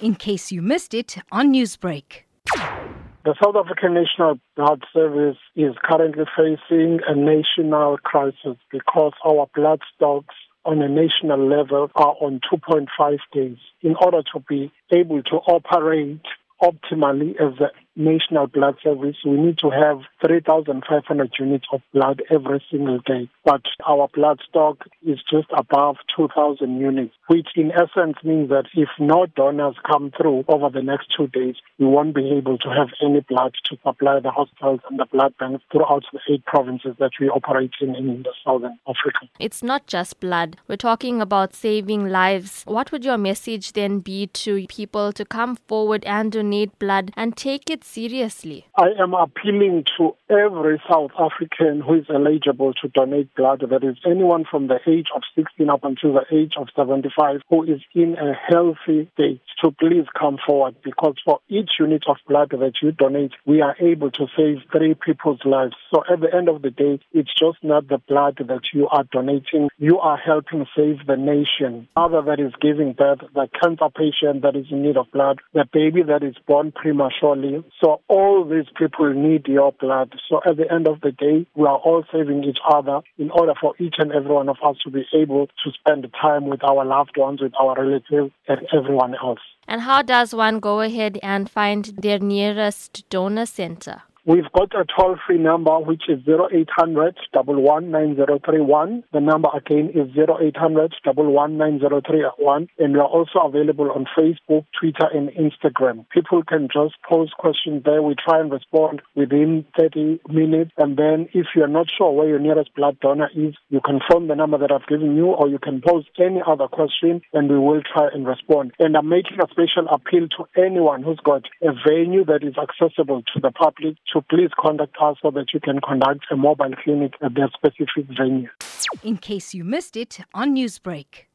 In case you missed it on Newsbreak. The South African National Blood Service is currently facing a national crisis because our blood stocks on a national level are on 2.5 days. In order to be able to operate optimally as a national blood service, we need to have 3,500 units of blood every single day. But our blood stock is just above 2,000 units, which in essence means that if no donors come through over the next two days, we won't be able to have any blood to supply the hospitals and the blood banks throughout the eight provinces that we operate in in the southern Africa. It's not just blood. We're talking about saving lives. What would your message then be to people to come forward and donate blood and take it seriously? I am appealing to every South African who is eligible to donate blood. That is anyone from the age of 16 up until the age of 75 who is in a healthy state to please come forward because for each unit of blood that you donate, we are able to save three people's lives. So at the end of the day, it's just not the blood that you are donating. You are helping save the nation. Mother that is giving birth, the cancer patient that is in need of blood, the baby that is born prematurely. So all these people need your blood. So at the end of the day, we are all saving each other in order for each and every one of us to be able to spend time with our loved ones, with our relatives, and everyone else. And how does one go ahead and find their nearest donor center? We've got a toll free number which is 0800 119 The number again is 0800 119 And we are also available on Facebook, Twitter, and Instagram. People can just pose questions there. We try and respond within 30 minutes. And then if you're not sure where your nearest blood donor is, you can phone the number that I've given you or you can pose any other question and we will try and respond. And I'm making a special appeal to anyone who's got a venue that is accessible to the public to please contact us so that you can conduct a mobile clinic at their specific venue. In case you missed it on Newsbreak.